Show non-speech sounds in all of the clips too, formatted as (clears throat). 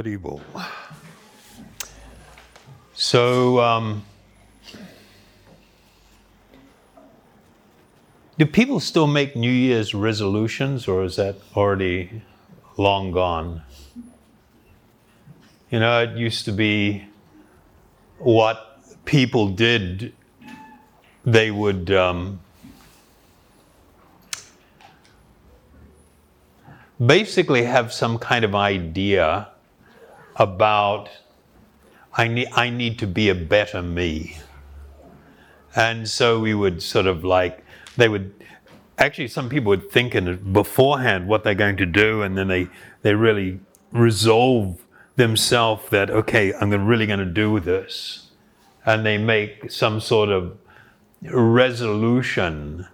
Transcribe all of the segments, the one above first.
Haribol. So, um, do people still make New Year's resolutions, or is that already long gone? You know, it used to be what people did, they would. Um, basically have some kind of idea about I need, I need to be a better me. And so we would sort of like, they would, actually, some people would think in beforehand what they're going to do, and then they, they really resolve themselves that, okay, I'm really going to do this. And they make some sort of resolution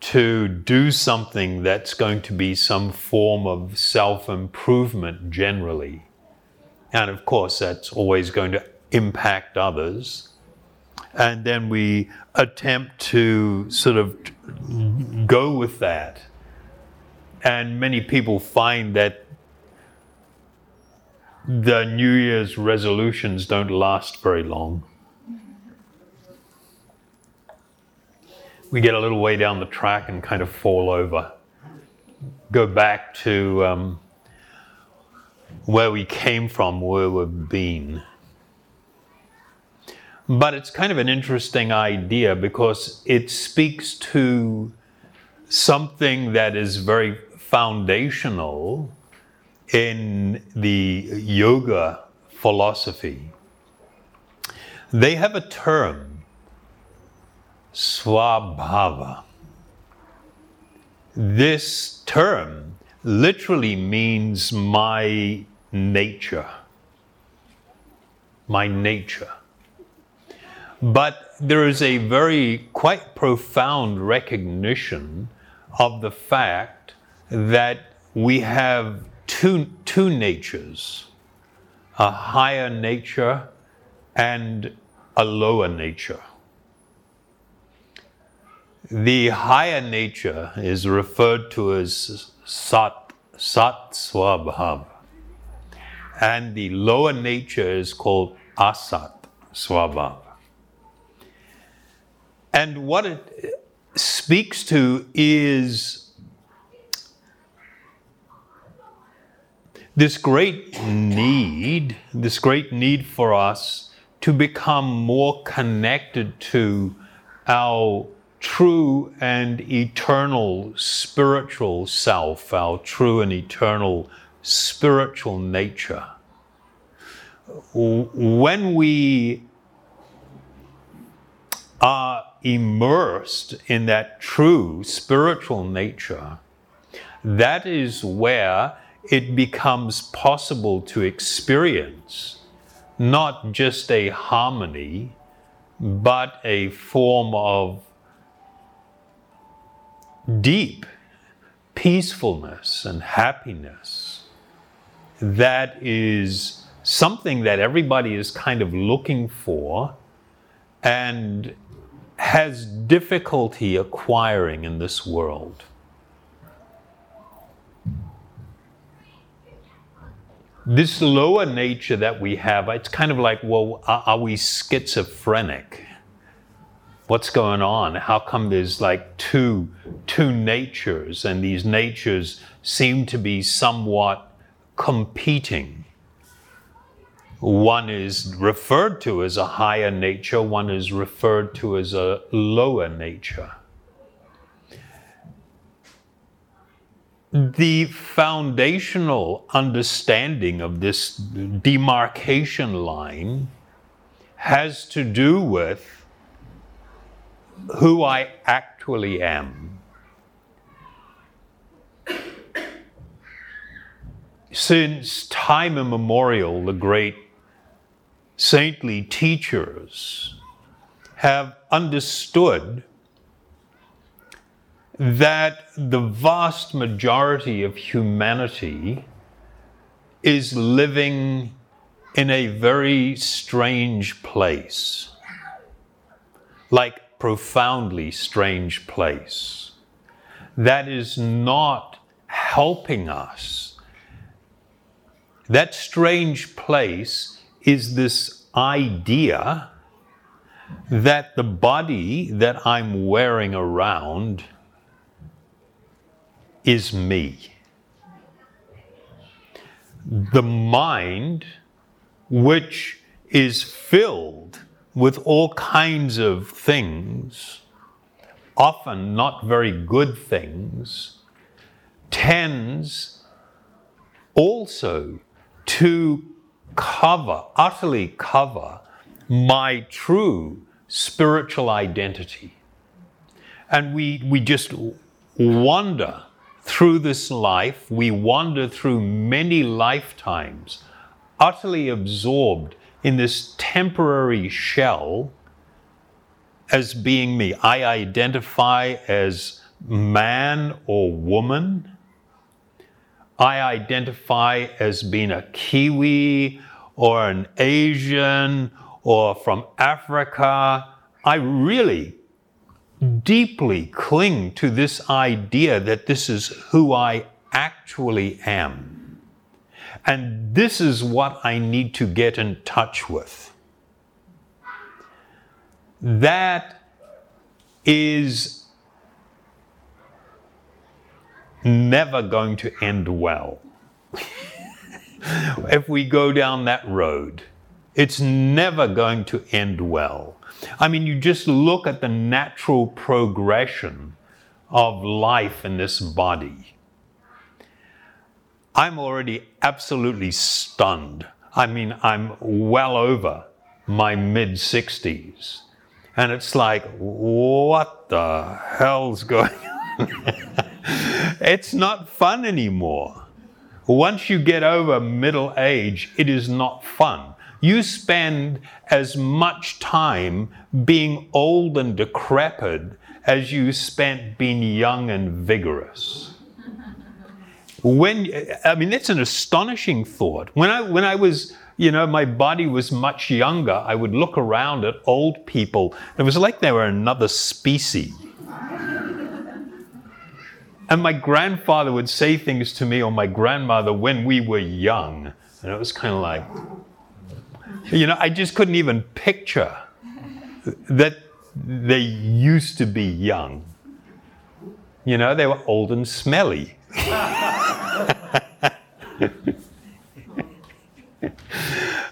to do something that's going to be some form of self improvement generally. And of course, that's always going to impact others. And then we attempt to sort of go with that. And many people find that the New Year's resolutions don't last very long. we get a little way down the track and kind of fall over. Go back to um, where we came from, where we've been. But it's kind of an interesting idea because it speaks to something that is very foundational in the yoga philosophy. They have a term swabhava. This term literally means my nature. My nature. But there is a very quite profound recognition of the fact that we have two, two natures a higher nature and a lower nature. The higher nature is referred to as Sat, Sat Swabhav. And the lower nature is called Asat Swabhav. And what it speaks to is this great need, this great need for us to become more connected to our true and eternal spiritual self, our true and eternal spiritual nature. When we are immersed in that true spiritual nature, that is where it becomes possible to experience not just a harmony, but a form of deep peacefulness and happiness that is something that everybody is kind of looking for and has difficulty acquiring in this world. This lower nature that we have, it's kind of like, well, are we schizophrenic? what's going on? How come there's like two two natures and these natures seem to be somewhat competing? One is referred to as a higher nature, one is referred to as a lower nature. The foundational understanding of this demarcation line has to do with who I actually am. Since time immemorial, the great saintly teachers have understood that the vast majority of humanity is living in a very strange place. Like profoundly strange place that is not helping us that strange place is this idea that the body that I'm wearing around is me. The mind, which is filled with all kinds of things, often not very good things, tends also to cover, utterly cover, my true spiritual identity. And we, we just wander through this life, we wander through many lifetimes, utterly absorbed in this temporary shell as being me. I identify as man or woman. I identify as being a Kiwi or an Asian or from Africa. I really deeply cling to this idea that this is who I actually am. And this is what I need to get in touch with. That is never going to end well. (laughs) if we go down that road, it's never going to end well. I mean, you just look at the natural progression of life in this body. I'm already absolutely stunned. I mean, I'm well over my mid 60s. And it's like, what the hell's going (laughs) on? It's not fun anymore. Once you get over middle age, it is not fun you spend as much time being old and decrepit as you spent being young and vigorous. When I mean, that's an astonishing thought. When I when I was you know, my body was much younger. I would look around at old people. It was like they were another species. And my grandfather would say things to me, or my grandmother, when we were young. And it was kind of like, you know, I just couldn't even picture that they used to be young. You know, they were old and smelly. (laughs) and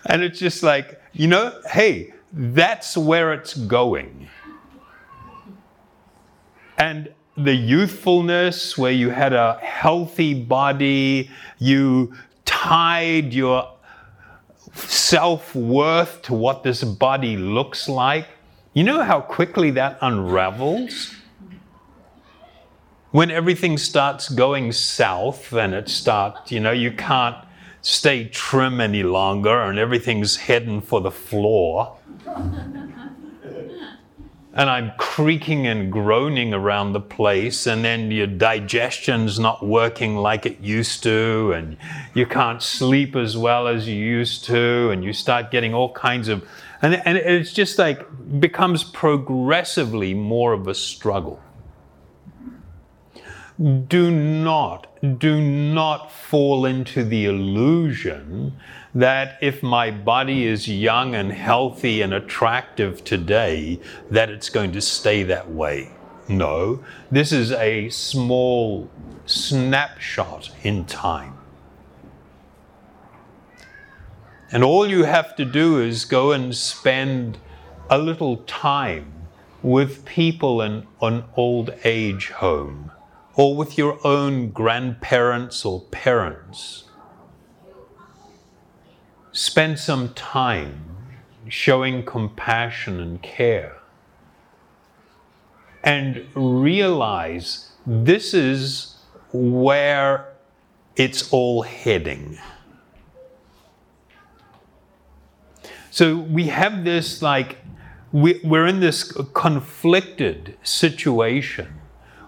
it's just like, you know, hey, that's where it's going. And the youthfulness, where you had a healthy body, you tied your self worth to what this body looks like, you know how quickly that unravels? When everything starts going south and it starts, you know, you can't stay trim any longer and everything's heading for the floor and I'm creaking and groaning around the place, and then your digestion's not working like it used to, and you can't sleep as well as you used to, and you start getting all kinds of, and, and it's just like becomes progressively more of a struggle. Do not, do not fall into the illusion that if my body is young and healthy and attractive today, that it's going to stay that way. No, this is a small snapshot in time. And all you have to do is go and spend a little time with people in an old age home or with your own grandparents or parents spend some time showing compassion and care and realize this is where it's all heading. So we have this like, we, we're in this conflicted situation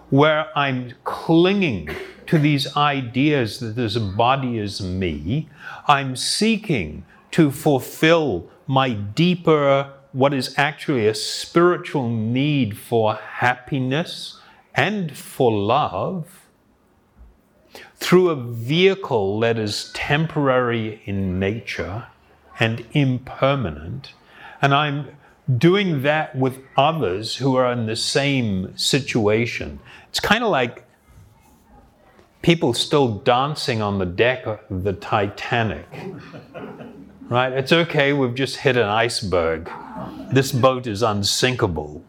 where I'm clinging to these ideas that this body is me. I'm seeking to fulfill my deeper, what is actually a spiritual need for happiness and for love. through a vehicle that is temporary in nature and impermanent. And I'm doing that with others who are in the same situation. It's kind of like people still dancing on the deck of the Titanic. Right? It's okay, we've just hit an iceberg. This boat is unsinkable.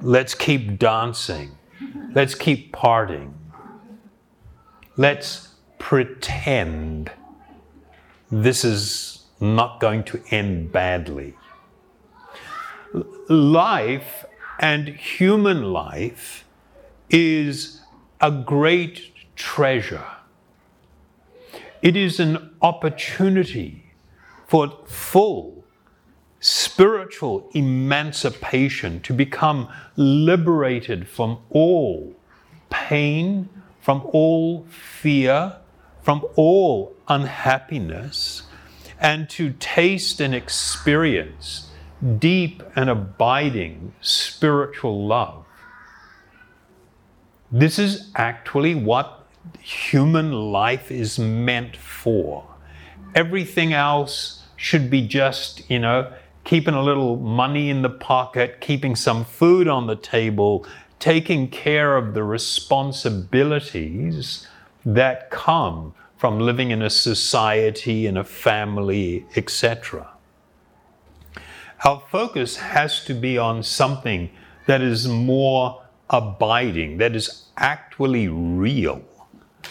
Let's keep dancing. Let's keep partying. Let's pretend this is not going to end badly. Life and human life is a great treasure. It is an opportunity for full spiritual emancipation to become liberated from all pain, from all fear, from all unhappiness, and to taste and experience deep and abiding spiritual love. This is actually what human life is meant for. Everything else should be just, you know, keeping a little money in the pocket, keeping some food on the table, taking care of the responsibilities that come from living in a society, in a family, etc. Our focus has to be on something that is more abiding, that is actually real,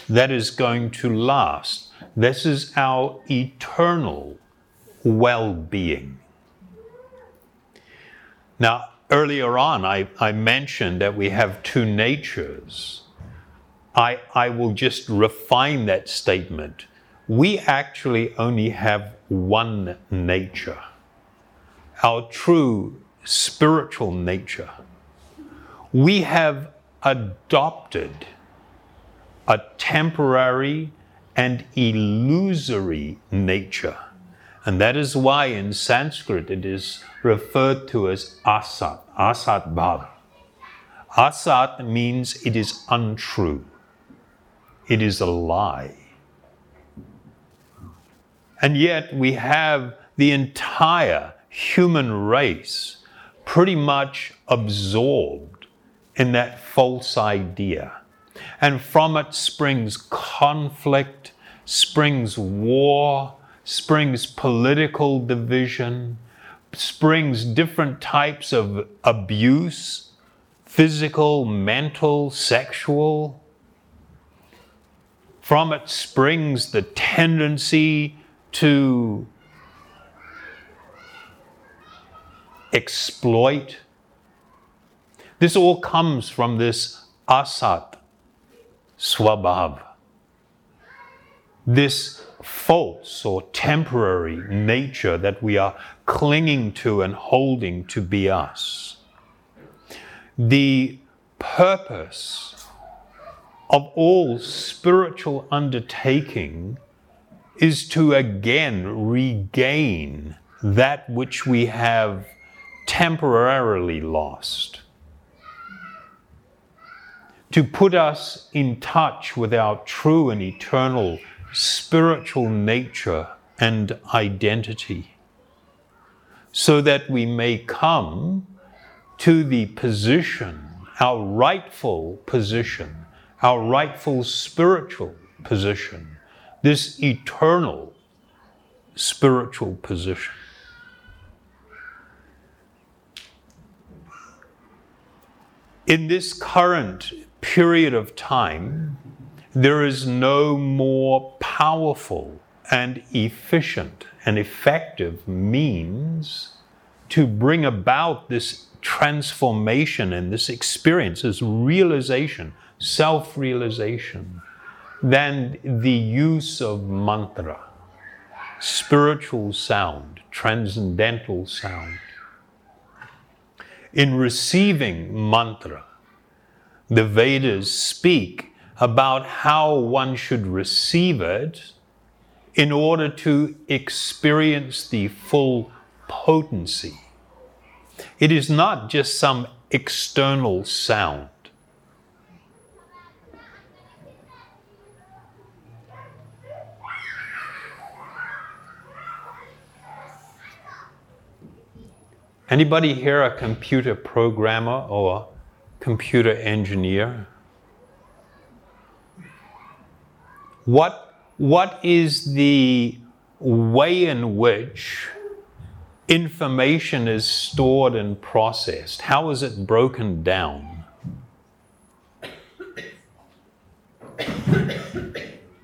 that is going to last. This is our eternal well being. Now, earlier on, I, I mentioned that we have two natures. I, I will just refine that statement. We actually only have one nature, our true spiritual nature. We have adopted a temporary and illusory nature. And that is why in Sanskrit it is referred to as asat, asat bhav. Asat means it is untrue, it is a lie. And yet we have the entire human race pretty much absorbed in that false idea. And from it springs conflict, springs war, springs political division, springs different types of abuse physical, mental, sexual. From it springs the tendency to exploit. This all comes from this asat swabhav. This false or temporary nature that we are clinging to and holding to be us. The purpose of all spiritual undertaking is to again regain that which we have temporarily lost. To put us in touch with our true and eternal spiritual nature and identity, so that we may come to the position, our rightful position, our rightful spiritual position, this eternal spiritual position. In this current period of time, there is no more powerful and efficient and effective means to bring about this transformation and this experience, this realization, self realization, than the use of mantra, spiritual sound, transcendental sound. In receiving mantra, the Vedas speak about how one should receive it in order to experience the full potency. It is not just some external sound. Anybody here a computer programmer or computer engineer? What, what is the way in which information is stored and processed? How is it broken down?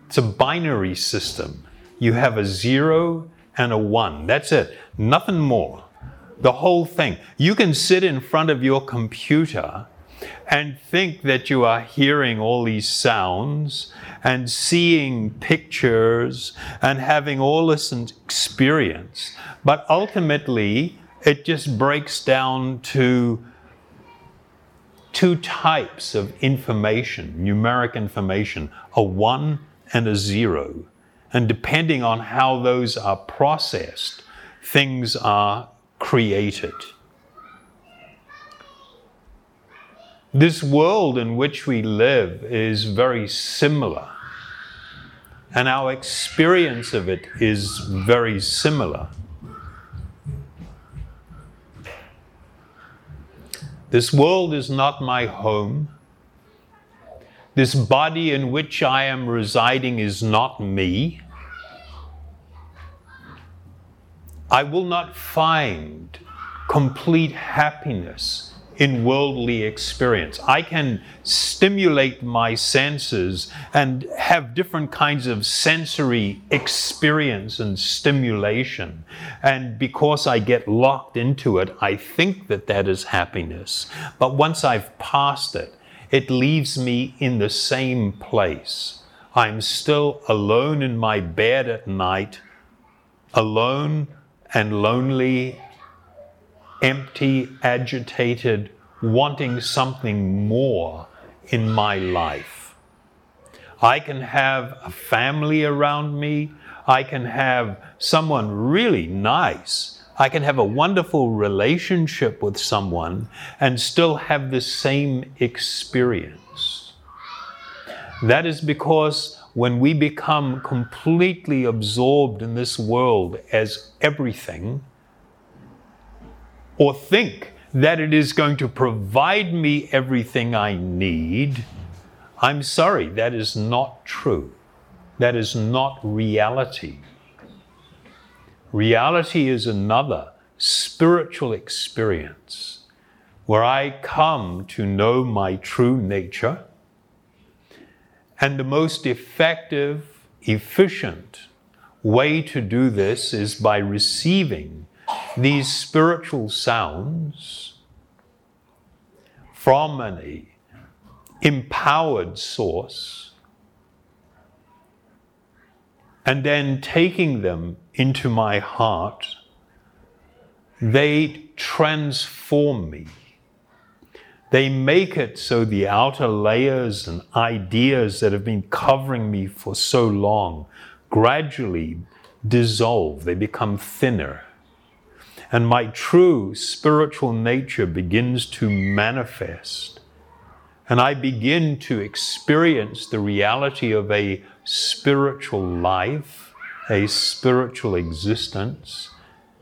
It's a binary system. You have a zero and a one. That's it. Nothing more. The whole thing. You can sit in front of your computer and think that you are hearing all these sounds and seeing pictures and having all this experience. But ultimately, it just breaks down to two types of information, numeric information, a one and a zero. And depending on how those are processed, things are created. This world in which we live is very similar, and our experience of it is very similar. This world is not my home. This body in which I am residing is not me. I will not find complete happiness in worldly experience. I can stimulate my senses and have different kinds of sensory experience and stimulation. And because I get locked into it, I think that that is happiness. But once I've passed it, it leaves me in the same place. I'm still alone in my bed at night, alone and lonely empty, agitated, wanting something more in my life. I can have a family around me. I can have someone really nice. I can have a wonderful relationship with someone and still have the same experience. That is because when we become completely absorbed in this world as everything, or think that it is going to provide me everything I need, I'm sorry, that is not true. That is not reality. Reality is another spiritual experience where I come to know my true nature. And the most effective, efficient way to do this is by receiving these spiritual sounds from an empowered source and then taking them into my heart, they transform me. They make it so the outer layers and ideas that have been covering me for so long gradually dissolve, they become thinner and my true spiritual nature begins to manifest. And I begin to experience the reality of a spiritual life, a spiritual existence,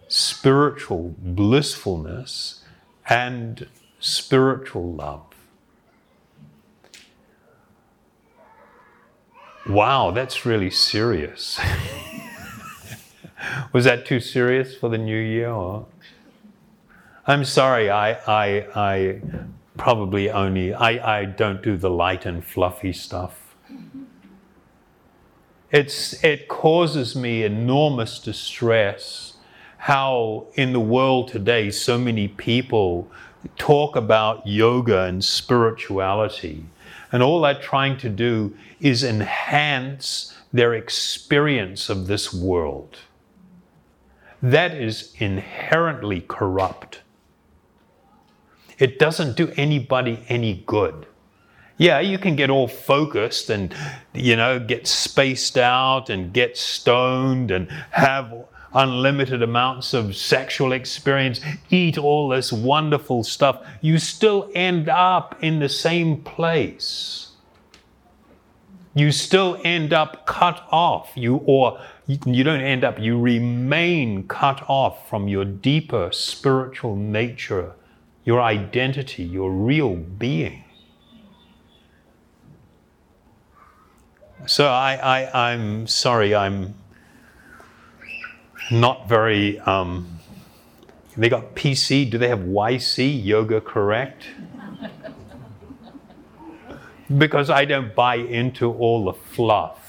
spiritual blissfulness, and spiritual love. Wow, that's really serious. (laughs) (laughs) Was that too serious for the new year? Or? I'm sorry, I, I, I probably only, I, I don't do the light and fluffy stuff. It's, it causes me enormous distress how in the world today so many people talk about yoga and spirituality. And all they're trying to do is enhance their experience of this world that is inherently corrupt. It doesn't do anybody any good. Yeah, you can get all focused and, you know, get spaced out and get stoned and have unlimited amounts of sexual experience, eat all this wonderful stuff. You still end up in the same place. You still end up cut off. You or you, don't end up, you remain cut off from your deeper spiritual nature, your identity, your real being. So I, I, I'm sorry, I'm not very. Um, they got PC. Do they have YC, Yoga Correct? (laughs) because I don't buy into all the fluff.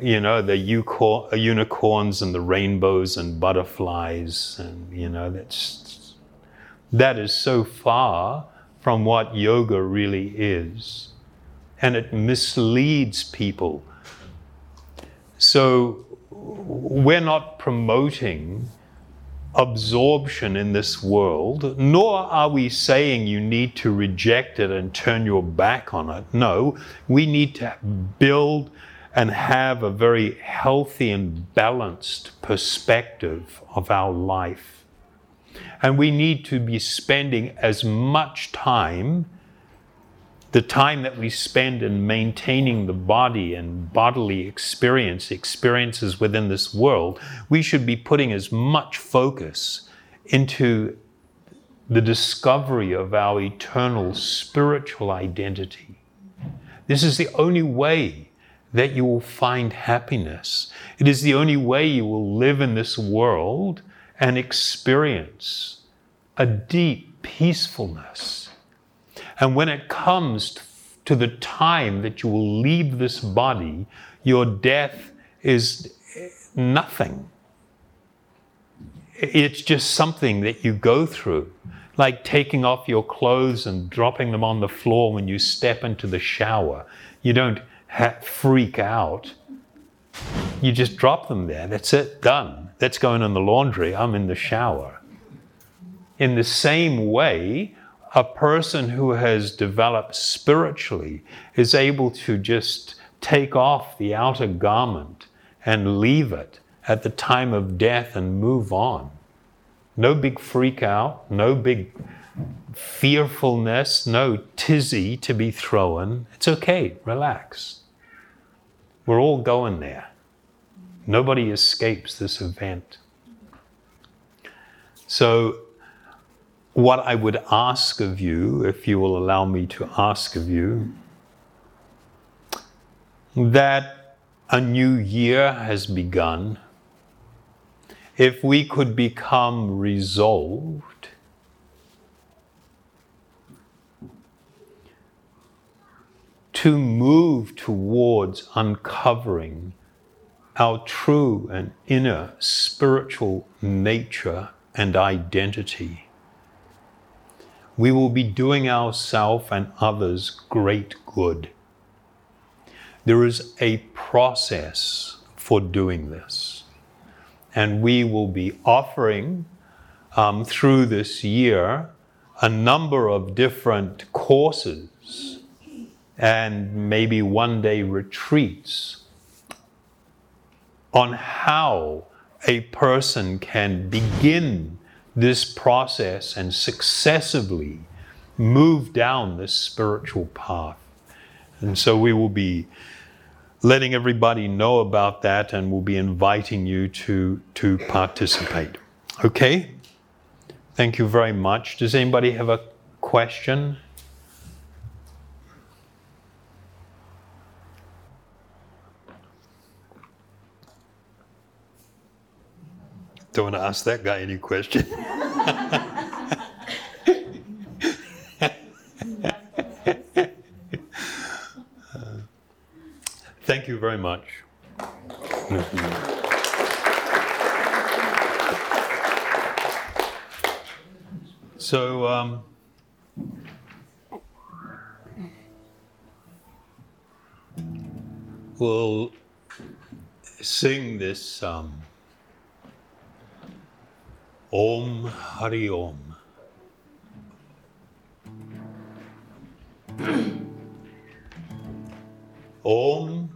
You know, the unicorns and the rainbows and butterflies, and you know, that's that is so far from what yoga really is. And it misleads people. So we're not promoting absorption in this world, nor are we saying you need to reject it and turn your back on it. No, we need to build and have a very healthy and balanced perspective of our life. And we need to be spending as much time the time that we spend in maintaining the body and bodily experience, experiences within this world, we should be putting as much focus into the discovery of our eternal spiritual identity. This is the only way that you will find happiness. It is the only way you will live in this world and experience a deep peacefulness and when it comes to the time that you will leave this body, your death is eh, nothing. It's just something that you go through, like taking off your clothes and dropping them on the floor when you step into the shower. You don't ha- freak out. You just drop them there. That's it, done. That's going in the laundry. I'm in the shower. In the same way, a person who has developed spiritually is able to just take off the outer garment and leave it at the time of death and move on. No big freak out, no big fearfulness, no tizzy to be thrown. It's okay, relax. We're all going there. Nobody escapes this event. So what I would ask of you, if you will allow me to ask of you, that a new year has begun. If we could become resolved to move towards uncovering our true and inner spiritual nature and identity we will be doing ourselves and others great good. There is a process for doing this. And we will be offering um, through this year a number of different courses and maybe one day retreats on how a person can begin this process and successively move down this spiritual path. And so we will be letting everybody know about that and we'll be inviting you to, to participate. Okay? Thank you very much. Does anybody have a question? Don't want to ask that guy any question. (laughs) thank you very much. So, um, we'll sing this. Um, Om Hari Om. (clears throat) Om,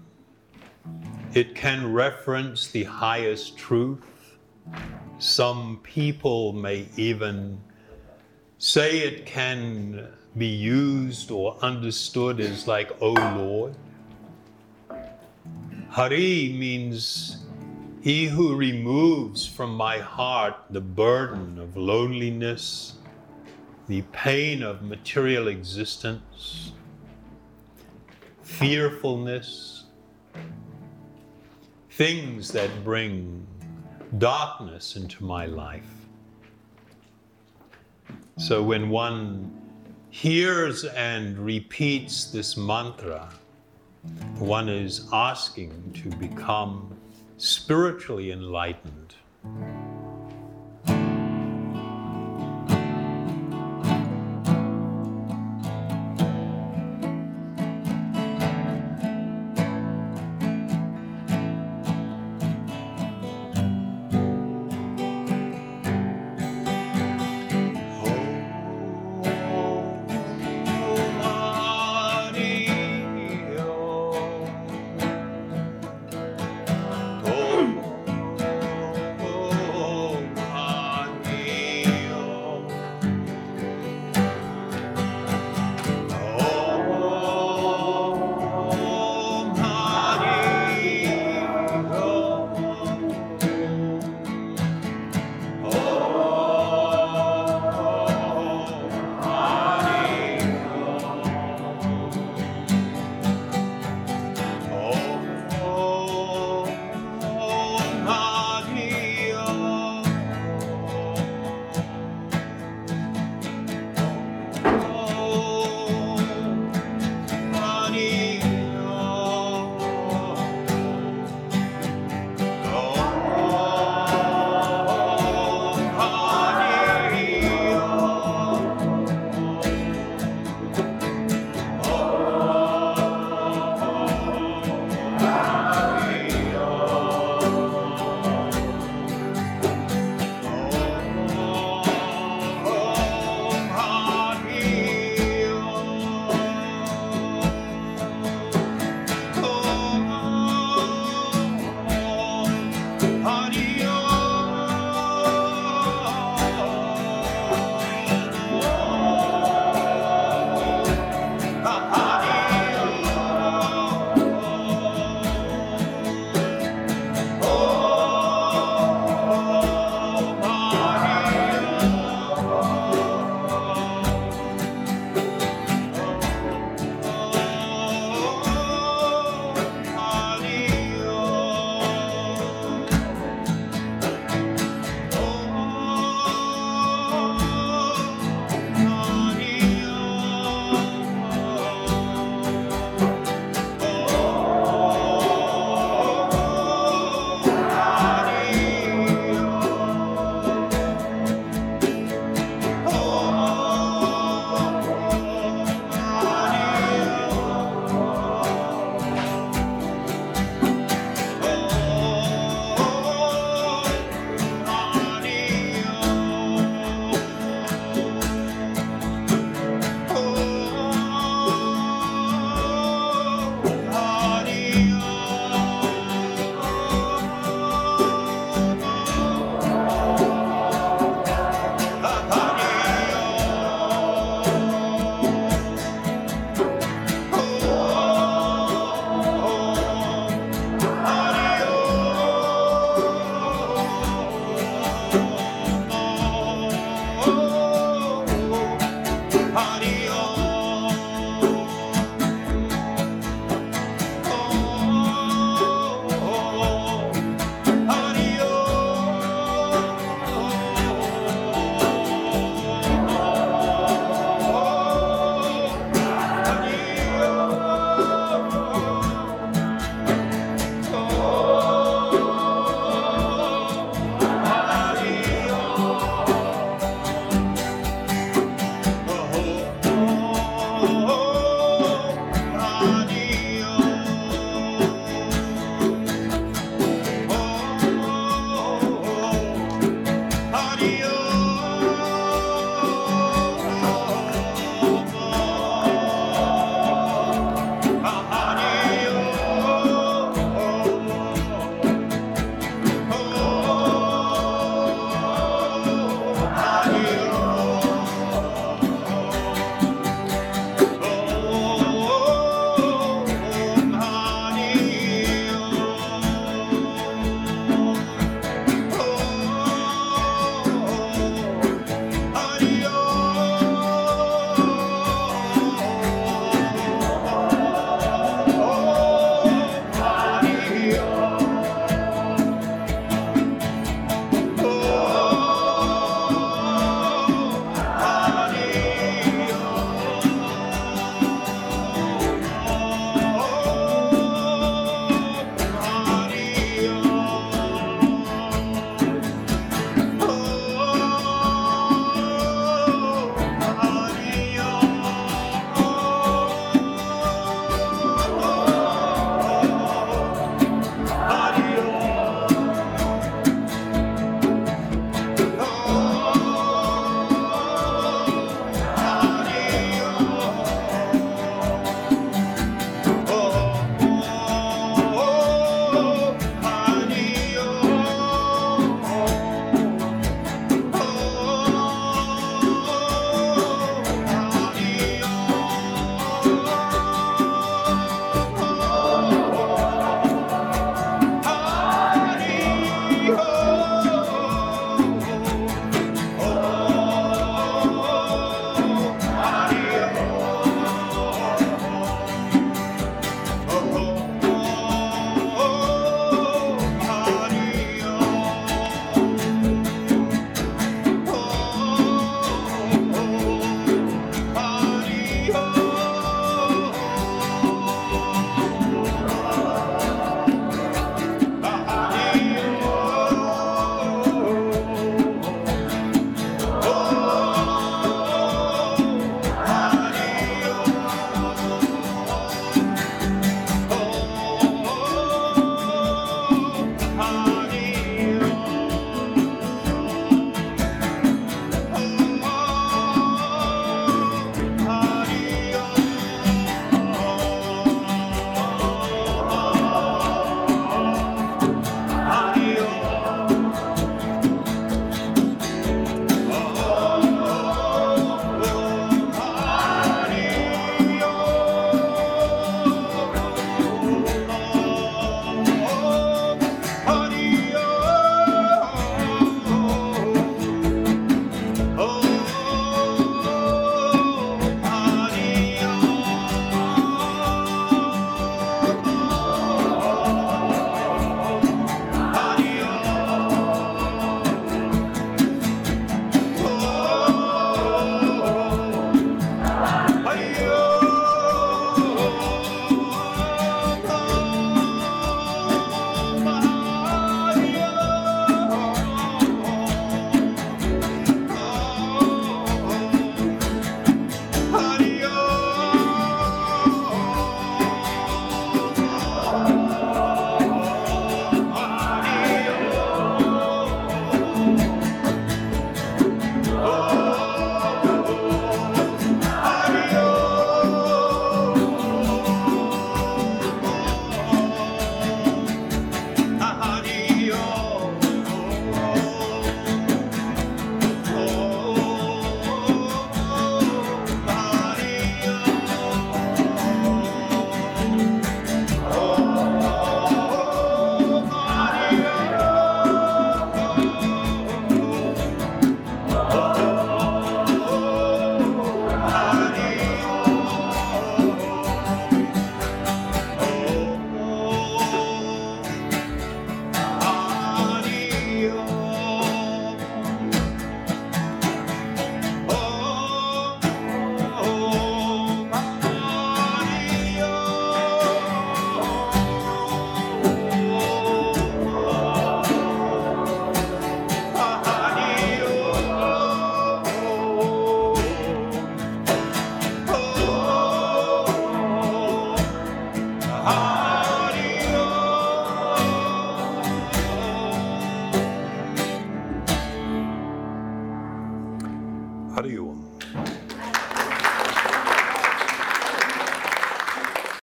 it can reference the highest truth. Some people may even say it can be used or understood as like, oh Lord. Hari means He who removes from my heart the burden of loneliness, the pain of material existence, fearfulness, things that bring darkness into my life. So when one hears and repeats this mantra, one is asking to become spiritually enlightened.